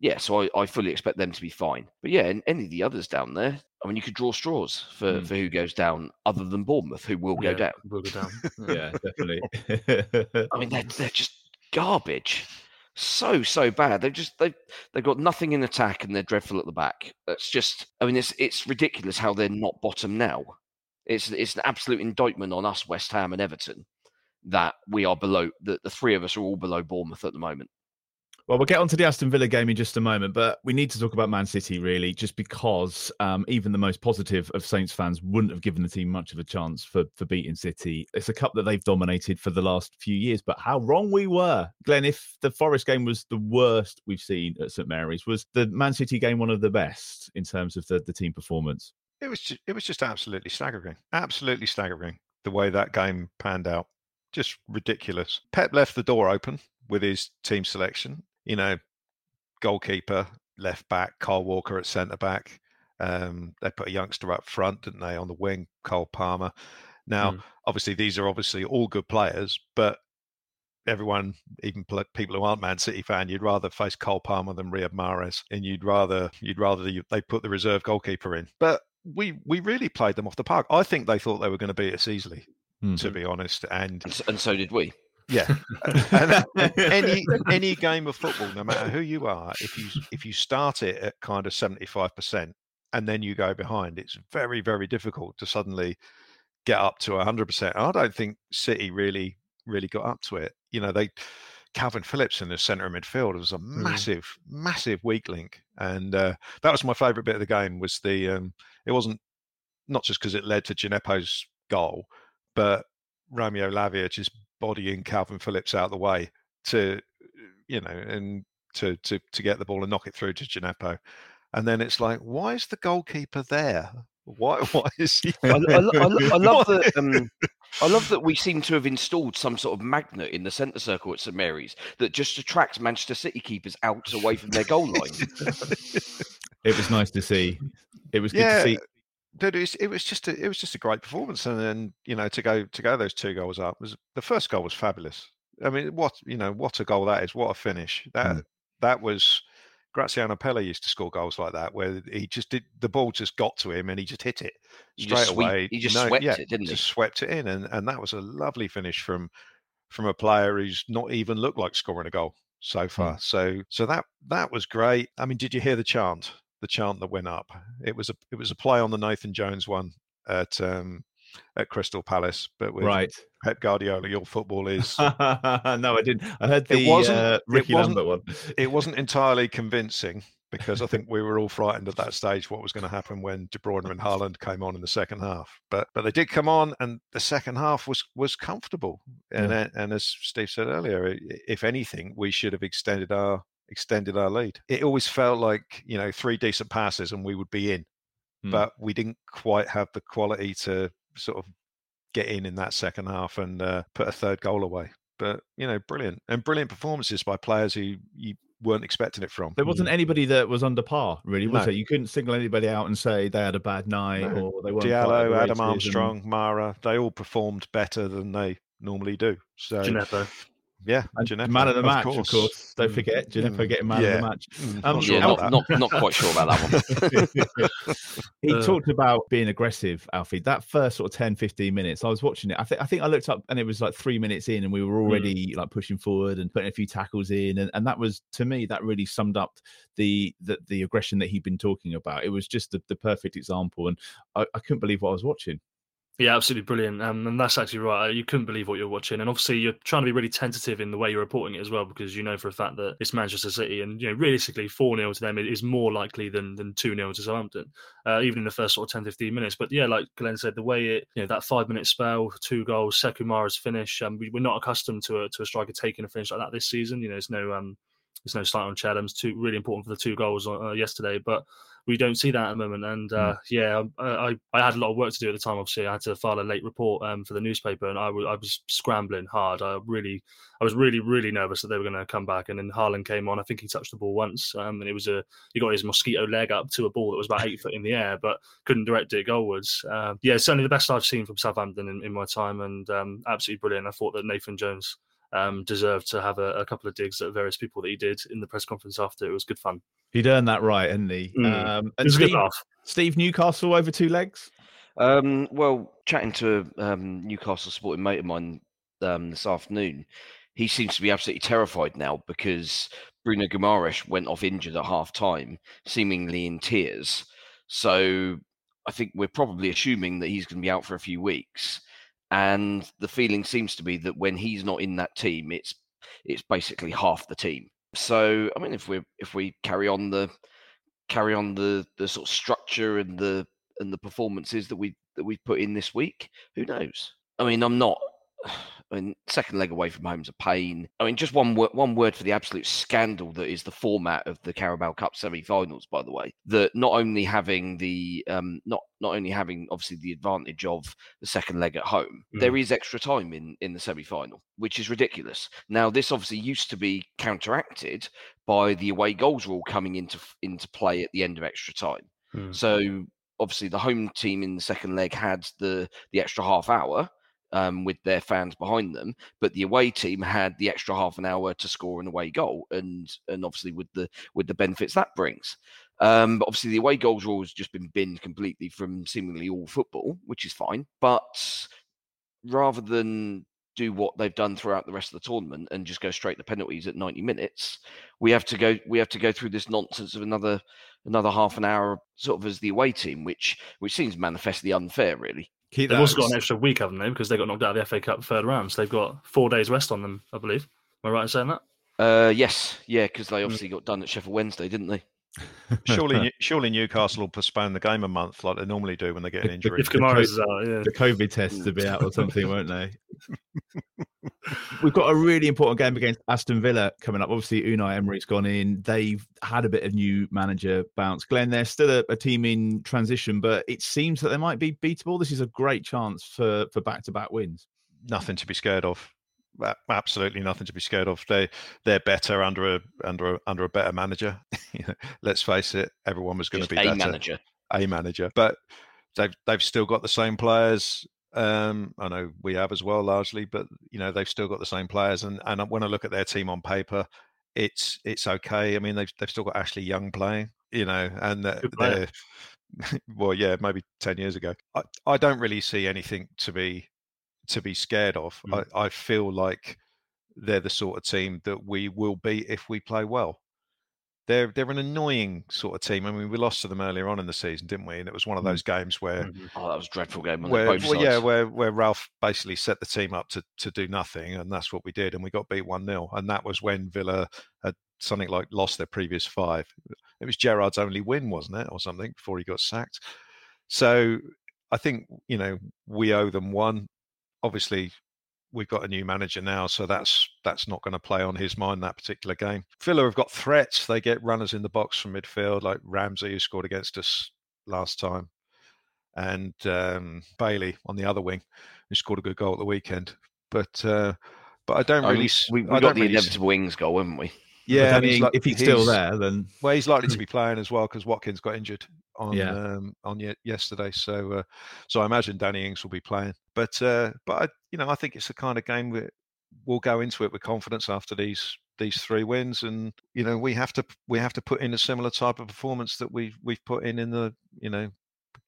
yeah, so I, I fully expect them to be fine. But yeah, and any of the others down there, I mean, you could draw straws for, mm. for who goes down, other than Bournemouth, who will yeah, go down. Will go down. yeah, definitely. I mean, they're they're just garbage so so bad. They've just they they've got nothing in attack and they're dreadful at the back. That's just I mean it's it's ridiculous how they're not bottom now. It's it's an absolute indictment on us, West Ham and Everton, that we are below that the three of us are all below Bournemouth at the moment. Well, we'll get on to the Aston Villa game in just a moment, but we need to talk about Man City, really, just because um, even the most positive of Saints fans wouldn't have given the team much of a chance for, for beating City. It's a cup that they've dominated for the last few years, but how wrong we were. Glenn, if the Forest game was the worst we've seen at St Mary's, was the Man City game one of the best in terms of the, the team performance? It was, just, it was just absolutely staggering. Absolutely staggering the way that game panned out. Just ridiculous. Pep left the door open with his team selection you know, goalkeeper, left back, Kyle Walker at centre back. Um, they put a youngster up front, didn't they, on the wing, Cole Palmer. Now, mm. obviously, these are obviously all good players, but everyone, even people who aren't Man City fan, you'd rather face Cole Palmer than Riyad Mahrez, and you'd rather you'd rather they put the reserve goalkeeper in. But we we really played them off the park. I think they thought they were going to beat us easily, mm-hmm. to be honest, and and so did we. Yeah, any any game of football, no matter who you are, if you if you start it at kind of seventy five percent and then you go behind, it's very very difficult to suddenly get up to hundred percent. I don't think City really really got up to it. You know, they Kalvin Phillips in the centre of midfield was a mm. massive mm. massive weak link, and uh, that was my favourite bit of the game. Was the um, it wasn't not just because it led to Djenepo's goal, but Romeo Lavia just bodying Kalvin Phillips out of the way to, you know, and to to to get the ball and knock it through to Djenepo. And then it's like, why is the goalkeeper there? Why? Why is he? I, I, I, I love that. Um, I love that we seem to have installed some sort of magnet in the centre circle at St Mary's that just attracts Manchester City keepers out away from their goal line. it was nice to see. It was good yeah, to see dude, it was, it was just a, it was just a great performance, and then you know to go to go those two goals up was the first goal was fabulous. I mean, what you know, what a goal that is! What a finish! That mm. that was Graziano Pelle used to score goals like that, where he just did the ball just got to him and he just hit it straight away. he just no, swept yeah, it, didn't he? Just swept it in, and and that was a lovely finish from from a player who's not even looked like scoring a goal so far. Mm. So so that that was great. I mean, did you hear the chant? The chant that went up. It was a it was a play on the Nathan Jones one at um, at Crystal Palace, but with right. Pep Guardiola, your football is. no, I didn't. I heard the it wasn't, uh, Ricky Lambert one. It wasn't entirely convincing because I think we were all frightened at that stage what was going to happen when De Bruyne and Haaland came on in the second half. But but they did come on, and the second half was was comfortable. And yeah. and as Steve said earlier, if anything, we should have extended our extended our lead. It always felt like, you know, three decent passes and we would be in. Mm. But we didn't quite have the quality to sort of get in in that second half and uh, put a third goal away. But, you know, brilliant. And brilliant performances by players who you weren't expecting it from. There wasn't anybody that was under par, really, was no. it? You couldn't single anybody out and say they had a bad night no. or they weren't. Diallo, Adam Armstrong, and... Mara, they all performed better than they normally do. So. Yeah, and man of the match, of course. Of course. Don't mm. forget, Djenepo mm. getting man yeah. of the match. Mm. Um, yeah, not, not, not, quite sure about that one. he uh, talked about being aggressive, Alfie. That first sort of 10, 15 minutes, I was watching it. I think I think I looked up and it was like three minutes in, and we were already mm. like pushing forward and putting a few tackles in, and, and that was to me that really summed up the the, the aggression that he'd been talking about. It was just the, the perfect example, and I, I couldn't believe what I was watching. Yeah, absolutely brilliant. Um, and that's actually right. You couldn't believe what you're watching. And obviously, you're trying to be really tentative in the way you're reporting it as well, because you know for a fact that it's Manchester City. And, you know, realistically, 4 0 to them is more likely than than 2 0 to Southampton, uh, even in the first sort of 10, 15 minutes. But yeah, like Glenn said, the way it, you know, that five minute spell, two goals, Sekou Mara's finish, um, we, are not accustomed to a, to a striker taking a finish like that this season. You know, there's no. Um, there's no slight on Che Adams' two really important for the two goals uh, yesterday, but we don't see that at the moment. And uh, mm. yeah, I, I, I, had a lot of work to do at the time. Obviously, I had to file a late report um, for the newspaper, and I, w- I was scrambling hard. I really, I was really, really nervous that they were going to come back. And then Haaland came on. I think he touched the ball once, um, and it was a he got his mosquito leg up to a ball that was about eight foot in the air, but couldn't direct it goalwards. Uh, yeah, certainly the best I've seen from Southampton in, in my time, and um, absolutely brilliant. I thought that Nathan Jones um, deserved to have a, a, couple of digs at various people that he did in the press conference after. It was good fun. He'd earned that right, hadn't he? Mm. Um, and Steve, Steve, Newcastle over two legs. Um, well, chatting to um, Newcastle sporting mate of mine um, this afternoon, he seems to be absolutely terrified now because Bruno Guimaraes went off injured at half time, seemingly in tears. So I think we're probably assuming that he's going to be out for a few weeks and the feeling seems to be that when he's not in that team, it's it's basically half the team. So I mean, if we if we carry on the carry on the the sort of structure and the and the performances that we that we put in this week, who knows? I mean, I'm not I mean, second leg away from home is a pain. I mean, just one word, one word for the absolute scandal that is the format of the Carabao Cup semi-finals. By the way, that not only having the um, not not only having obviously the advantage of the second leg at home, mm. there is extra time in in the semi-final, which is ridiculous. Now, this obviously used to be counteracted by the away goals rule coming into into play at the end of extra time. Mm. So obviously, the home team in the second leg had the the extra half hour um, with their fans behind them. But the away team had the extra half an hour to score an away goal, and and obviously with the with the benefits that brings. Um, but obviously the away goals rule has just been binned completely from seemingly all football, which is fine. But rather than do what they've done throughout the rest of the tournament and just go straight to penalties at 90 minutes we have to go we have to go through this nonsense of another another half an hour sort of as the away team which which seems manifestly unfair really Keep they've also got an extra week, haven't they? Because they got knocked out of the FA Cup third round. So they've got four days rest on them, I believe. Am I right in saying that? Uh, yes, yeah, because they obviously got done at Sheffield Wednesday, didn't they? surely, surely Newcastle will postpone the game a month like they normally do when they get an injury. If Guimaraes is out, yeah. The COVID test to be out or something, won't they? We've got a really important game against Aston Villa coming up. Obviously, Unai Emery's gone in. They've had a bit of new manager bounce. Glenn, they're still a, a team in transition, but it seems that they might be beatable. This is a great chance for for back to back wins. Nothing to be scared of absolutely nothing to be scared of. They they're better under a under a, under a better manager. Let's face it, everyone was going to be a better. manager, a manager, but they've they've still got the same players. Um, I know we have as well, largely, but you know they've still got the same players. And and when I look at their team on paper, it's it's okay. I mean they've they've still got Ashley Young playing, you know, and they're, they're well, yeah, maybe ten years ago. I, I don't really see anything to be to be scared of. Mm. I, I feel like they're the sort of team that we will beat if we play well. They're they're an annoying sort of team. I mean, we lost to them earlier on in the season, didn't we? And it was one of mm. those games where mm-hmm. oh, that was a dreadful game. Where, well, yeah, where where Ralph basically set the team up to to do nothing, and that's what we did, and we got beat one 0 And that was when Villa had something like lost their previous five. It was Gerrard's only win, wasn't it, or something before he got sacked. So I think you know we owe them one obviously we've got a new manager now, so that's that's not going to play on his mind that particular game. Villa have got threats; they get runners in the box from midfield, like Ramsey, who scored against us last time, and um, Bailey on the other wing, who scored a good goal at the weekend. But uh, but I don't really. we, we got the really... inevitable Ings goal, haven't we? Yeah, I mean, like, if he's, he's, still there, then well, he's likely to be playing as well because Watkins got injured on yeah. um, on yesterday. So uh, so I imagine Danny Ings will be playing. But uh, but I, you know I think it's the kind of game where we'll go into it with confidence after these these three wins, and you know we have to we have to put in a similar type of performance that we we've put in in the you know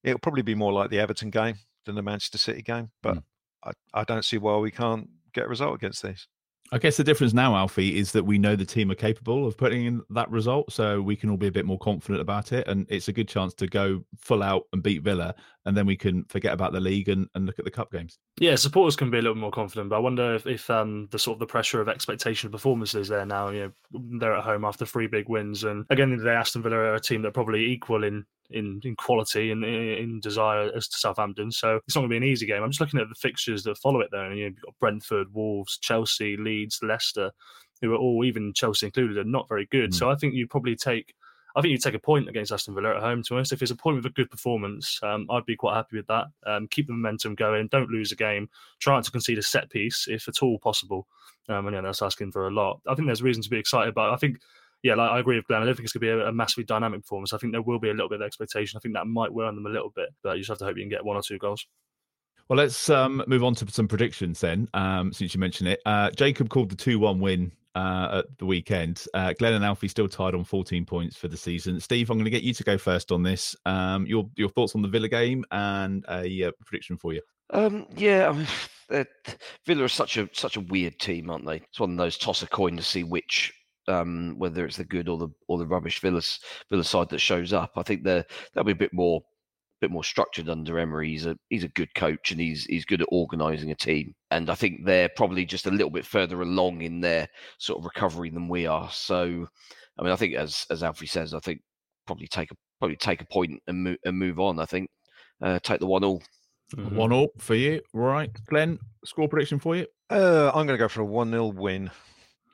it'll probably be more like the Everton game than the Manchester City game, but mm. I, I don't see why we can't get a result against these. I guess the difference now, Alfie, is that we know the team are capable of putting in that result, so we can all be a bit more confident about it. And it's a good chance to go full out and beat Villa, and then we can forget about the league and, and look at the cup games. Yeah, supporters can be a little more confident, but I wonder if, if um, the sort of the pressure of expectation of performances there now. You know, they're at home after three big wins, and again, the Aston Villa are a team that are probably equal in in, in quality and in desire as to Southampton. So it's not going to be an easy game. I'm just looking at the fixtures that follow it, though. And, you know, you've got Brentford, Wolves, Chelsea, Leeds, Leicester, who are all, even Chelsea included, are not very good. Mm. So I think you probably take. I think you take a point against Aston Villa at home. To honest, if it's a point with a good performance, um, I'd be quite happy with that. Um, keep the momentum going. Don't lose a game. Try not to concede a set piece if at all possible. Um, and yeah, that's asking for a lot. I think there's reason to be excited, but I think yeah, like, I agree with Glenn. I don't think it's going to be a, a, massively dynamic performance. I think there will be a little bit of expectation. I think that might wear on them a little bit, but you just have to hope you can get one or two goals. Well, let's um, move on to some predictions then, um, since you mentioned it. Uh, Jacob called the 2 1 win uh, at the weekend. Uh, Glenn and Alfie still tied on 14 points for the season. Steve, I'm going to get you to go first on this. Um, your your thoughts on the Villa game and a uh, prediction for you. Um, yeah, I mean, Villa are such a such a weird team, aren't they? It's one of those toss a coin to see which um, whether it's the good or the or the rubbish Villa Villa side that shows up. I think they'll be a bit more bit more structured under Emery. He's a he's a good coach and he's he's good at organising a team. And I think they're probably just a little bit further along in their sort of recovery than we are. So, I mean, I think as as Alfie says, I think probably take a probably take a point and move and move on. I think uh, take the one all. Mm-hmm. One all for you, right? Glenn, score prediction for you. Uh, I'm going to go for a one 0 win.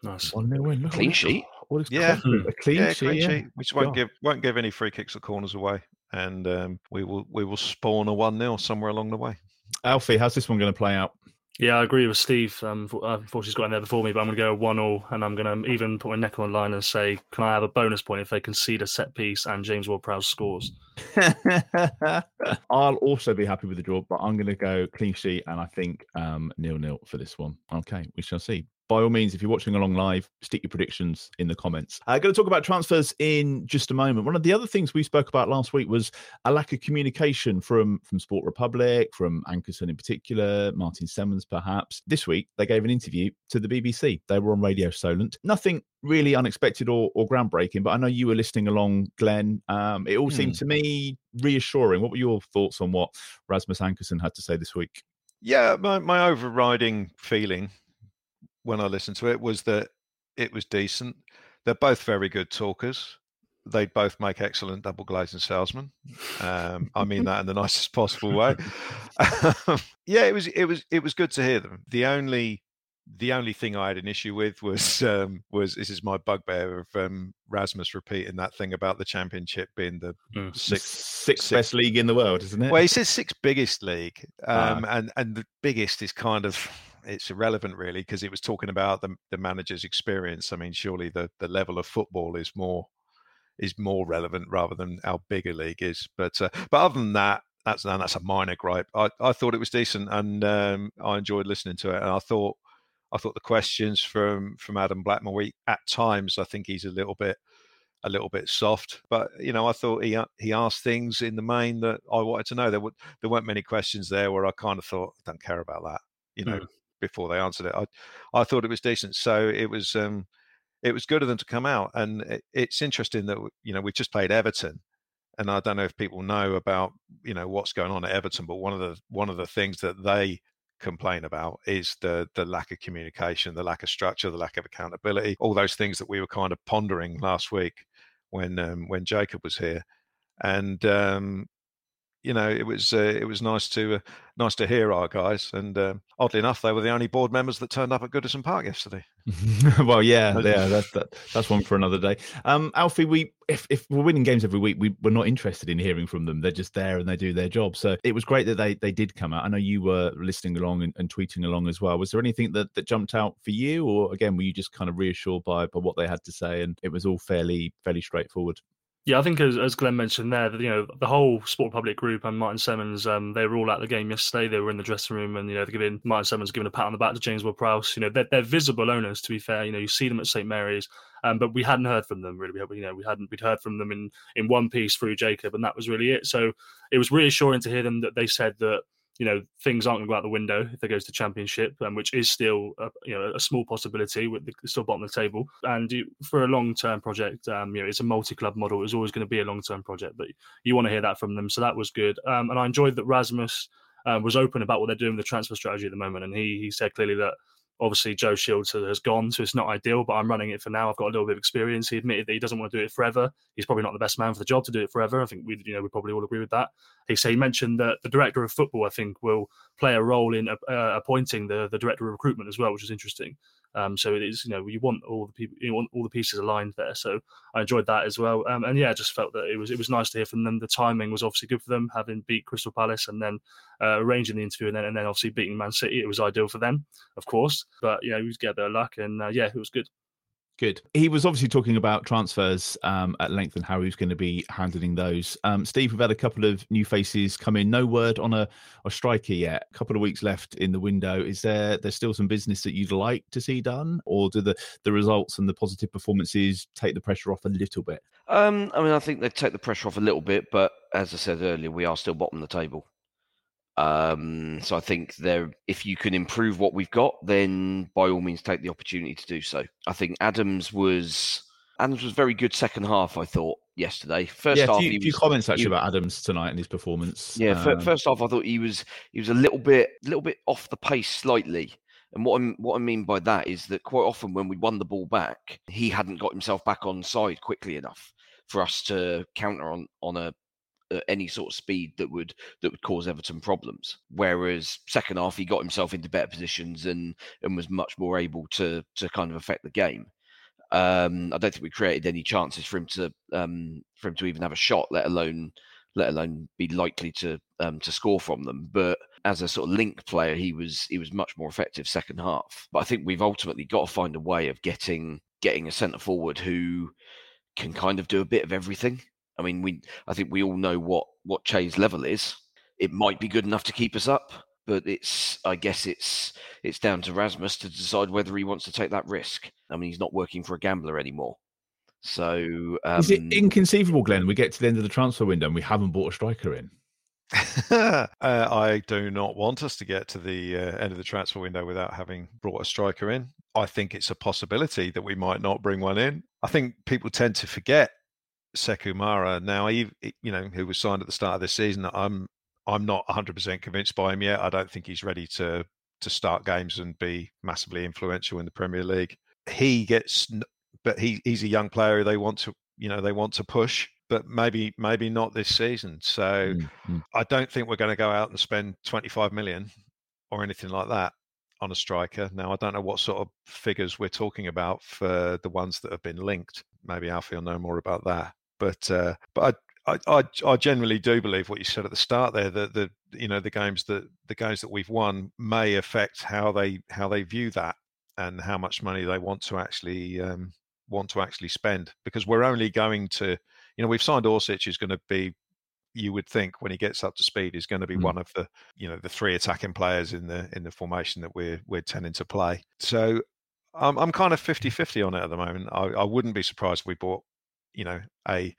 Nice. One nil win. Clean sheet. yeah, a clean yeah, sheet. Clean yeah. sheet. We just won't give won't give any free kicks or corners away, and um, we will we will spawn a one 0 somewhere along the way. Alfie, how's this one going to play out? Yeah, I agree with Steve. Um, unfortunately, he's got in there before me, but I'm going to go one all, and I'm going to even put my neck on the line and say, can I have a bonus point if they concede a set piece and James Ward-Prowse scores? I'll also be happy with the draw, but I'm going to go clean sheet, and I think um, nil nil for this one. Okay, we shall see by all means, if you're watching along live, stick your predictions in the comments. I'm going to talk about transfers in just a moment. One of the other things we spoke about last week was a lack of communication from from Sport Republic, from Ankersen in particular, Martin Semmens perhaps. This week, they gave an interview to the BBC. They were on Radio Solent. Nothing really unexpected or, or groundbreaking, but I know you were listening along, Glenn. Um, it all hmm. seemed to me reassuring. What were your thoughts on what Rasmus Ankersen had to say this week? Yeah, my, my overriding feeling when I listened to it was that it was decent. They're both very good talkers. They both make excellent double glazing salesmen. Um, I mean that in the nicest possible way. yeah, it was it was it was good to hear them. The only the only thing I had an issue with was um, was this is my bugbear of um, Rasmus repeating that thing about the championship being the mm. sixth, sixth, sixth best league in the world, isn't it? Well, he says sixth biggest league, ah. um, and and the biggest is kind of it's irrelevant really because it was talking about the, the manager's experience. I mean, surely the, the level of football is more is more relevant rather than how big a league is. But uh, but other than that, that's that's a minor gripe. I, I thought it was decent and um, I enjoyed listening to it. And I thought I thought the questions from from Adam Blackmore at times I think he's a little bit a little bit soft, but you know I thought he he asked things in the main that I wanted to know. There were there weren't many questions there where I kind of thought don't care about that. You know, mm before they answered it. I I thought it was decent, so it was um, it was good of them to come out. And it, it's interesting that you know we just played Everton, and I don't know if people know about you know what's going on at Everton, but one of the one of the things that they complain about is the the lack of communication, the lack of structure, the lack of accountability, all those things that we were kind of pondering last week when um, when Jacob was here. And um, you know, it was uh, it was nice to uh, nice to hear our guys, and um, oddly enough, they were the only board members that turned up at Goodison Park yesterday. well, yeah, yeah, that's that, that's one for another day. Um, Alfie, we if if we're winning games every week, we we're not interested in hearing from them. They're just there and they do their job. So it was great that they they did come out. I know you were listening along and, and tweeting along as well. Was there anything that that jumped out for you, or again, were you just kind of reassured by by what they had to say, and it was all fairly fairly straightforward? Yeah, I think as, as Glenn mentioned there, you know, the whole Sport Republic group and Martin Semmens, um, they were all at the game yesterday. They were in the dressing room and, you know, they're giving Martin Semmens giving a pat on the back to James Ward-Prowse. You know, they're, they're visible owners, to be fair. You know, you see them at St. Mary's, um, but we hadn't heard from them really. We, you know, we hadn't, we'd heard from them in, in one piece through Jacob and that was really it. So it was reassuring to hear them that they said that, you know things aren't going to go out the window if they goes to championship, um, which is still a, you know a small possibility with the still bottom of the table. And you, for a long term project, um, you know it's a multi club model. It's always going to be a long term project, but you want to hear that from them. So that was good. Um, and I enjoyed that Rasmus. Uh, was open about what they're doing with the transfer strategy at the moment, and he he said clearly that Obviously, Joe Shields has gone, so it's not ideal, but I'm running it for now. I've got a little bit of experience. He admitted that he doesn't want to do it forever. He's probably not the best man for the job to do it forever. I think we, you know, we probably all agree with that. He said he mentioned that the director of football, I think, will play a role in uh, appointing the the director of recruitment as well, which is interesting. Um, so it is, you know, you want all the people, you want all the pieces aligned there. So I enjoyed that as well. Um, and yeah, I just felt that it was it was nice to hear from them. The timing was obviously good for them, having beat Crystal Palace and then uh, arranging the interview and then and then obviously beating Man City. It was ideal for them, of course. But you know, we get their luck and uh, yeah, it was good. Good. He was obviously talking about transfers um, at length and how he was going to be handling those. Um, Steve, we've had a couple of new faces come in. No word on a, a striker yet. A couple of weeks left in the window. Is there there's still some business that you'd like to see done, or do the the results and the positive performances take the pressure off a little bit? Um, I mean, I think they take the pressure off a little bit, but as I said earlier, we are still bottom of the table. Um, so I think there, if you can improve what we've got, then by all means take the opportunity to do so. I think Adams was Adams was very good second half. I thought yesterday. First yeah, half, few, few was, comments actually about Adams tonight and his performance. Yeah, um, first half I thought he was he was a little bit a little bit off the pace slightly. And what I'm what I mean by that is that quite often when we won the ball back, he hadn't got himself back on side quickly enough for us to counter on on a any sort of speed that would that would cause Everton problems. Whereas second half he got himself into better positions and and was much more able to to kind of affect the game. Um, I don't think we created any chances for him to um, for him to even have a shot, let alone let alone be likely to um, to score from them. But as a sort of link player, he was he was much more effective second half. But I think we've ultimately got to find a way of getting getting a centre forward who can kind of do a bit of everything. I mean, we I think we all know what what Che's level is. It might be good enough to keep us up, but it's I guess it's it's down to Rasmus to decide whether he wants to take that risk. I mean, he's not working for a gambler anymore. So um, is it um inconceivable, Glenn? We get to the end of the transfer window and we haven't bought a striker in. uh, I do not want us to get to the uh, end of the transfer window without having brought a striker in. I think it's a possibility that we might not bring one in. I think people tend to forget Sekou Mara now, you know, who was signed at the start of this season. I'm I'm not 100% convinced by him yet. I don't think he's ready to to start games and be massively influential in the Premier League. He gets, but he he's a young player. They want to, you know, they want to push, but maybe maybe not this season. So mm-hmm. I don't think we're going to go out and spend 25 million or anything like that on a striker. Now I don't know what sort of figures we're talking about for the ones that have been linked. Maybe Alfie will know more about that. But uh, but I, I I generally do believe what you said at the start there that the you know the games that the games that we've won may affect how they how they view that and how much money they want to actually um, want to actually spend because we're only going to you know we've signed Orsic is going to be you would think when he gets up to speed is going to be mm. one of the you know the three attacking players in the in the formation that we're we're tending to play so I'm, I'm kind of 50-50 on it at the moment I, I wouldn't be surprised if we bought you know, a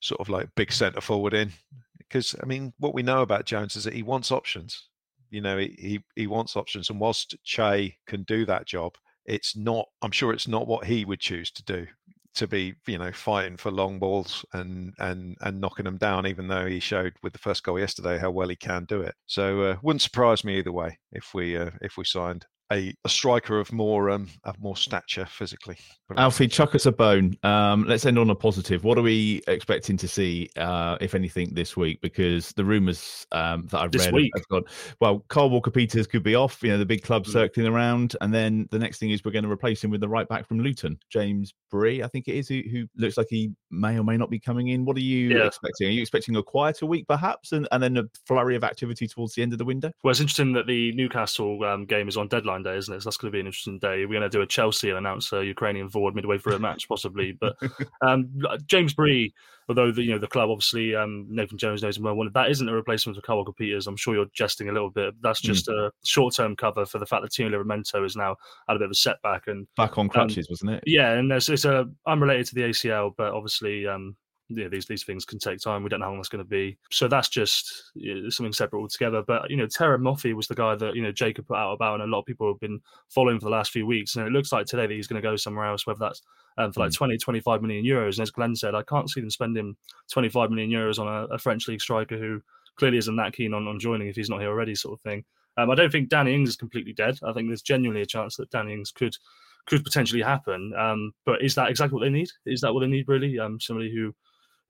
sort of like big centre forward in. Because I mean, what we know about Jones is that he wants options. You know, he he, he wants options, and whilst Che can do that job, it's not. I'm sure it's not what he would choose to do. To be, you know, fighting for long balls and and and knocking them down, even though he showed with the first goal yesterday how well he can do it. So uh, wouldn't surprise me either way if we uh, if we signed a, a striker of more um, of more stature physically. Alfie, chuck us a bone. Um, let's end on a positive. What are we expecting to see, uh, if anything, this week? Because the rumours um, that I've this read week. have gone. Well, Carl Walker Peters could be off. You know, the big club mm. circling around, and then the next thing is we're going to replace him with the right back from Luton, James Bree, I think it is, who, who looks like he may or may not be coming in. What are you yeah. expecting? Are you expecting a quieter week, perhaps, and, and then a flurry of activity towards the end of the window? Well, it's interesting that the Newcastle um, game is on deadline day, isn't it? So that's going to be an interesting day. We're going to do a Chelsea and announce a Ukrainian forward midway through a match, possibly. But um, James Bree, although the, you know the club obviously um, Nathan Jones knows him well, that isn't a replacement for Walker Peters. I'm sure you're jesting a little bit. That's hmm. just mm. a short-term cover for the fact that Tino Livramento is now had a bit of a setback and back on crutches, um, wasn't it? Yeah, and there's it's a unrelated to the ACL, but obviously um, yeah, these these things can take time. We don't know how long that's going to be. So that's just you know, something separate altogether. But you know, Terem Moffi was the guy that you know Jacob put out about, and a lot of people have been following for the last few weeks. And it looks like today that he's going to go somewhere else, whether that's um, for like mm. 20, 25 million euros. And as Glenn said, I can't see them spending 25 million euros on a, a French league striker who clearly isn't that keen on, on joining if he's not here already, sort of thing. Um, I don't think Danny Ings is completely dead. I think there's genuinely a chance that Danny Ings could could potentially happen. Um, but is that exactly what they need? Is that what they need really? Um, somebody who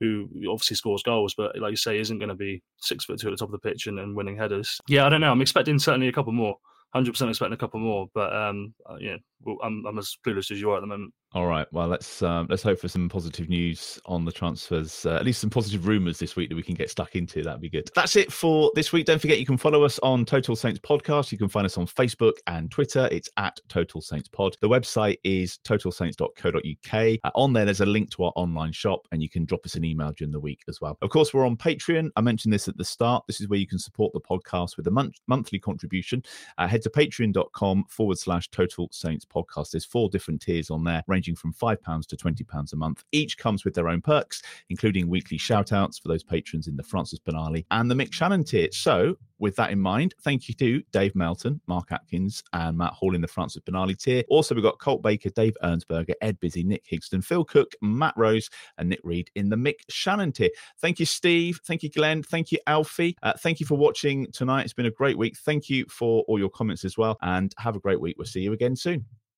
who obviously scores goals, but like you say, isn't going to be six foot two at the top of the pitch and, and winning headers. Yeah, I don't know. I'm expecting certainly a couple more. Hundred percent expecting a couple more, but um, uh, yeah, well, I'm I'm as clueless as you are at the moment. All right. Well, let's um, let's hope for some positive news on the transfers. Uh, at least some positive rumours this week that we can get stuck into. That'd be good. That's it for this week. Don't forget you can follow us on Total Saints Podcast. You can find us on Facebook and Twitter. It's at Total Saints Pod. The website is totalsaints.co.uk. Uh, on there, there's a link to our online shop, and you can drop us an email during the week as well. Of course, we're on Patreon. I mentioned this at the start. This is where you can support the podcast with a month- monthly contribution. Uh, head to patreon.com forward slash Total Saints Podcast. There's four different tiers on there, ranging from five pounds to £20 a month. Each comes with their own perks, including weekly shout outs for those patrons in the Francis Benali and the Mick Channon tier. So, with that in mind, thank you to Dave Melton, Mark Atkins, and Matt Hall in the Francis Benali tier. Also, we've got Colt Baker, Dave Ernsberger, Ed Busy, Nick Higston, Phil Cook, Matt Rose, and Nick Reed in the Mick Channon tier. Thank you, Steve. Thank you, Glenn. Thank you, Alfie. Uh, thank you for watching tonight. It's been a great week. Thank you for all your comments as well. And have a great week. We'll see you again soon.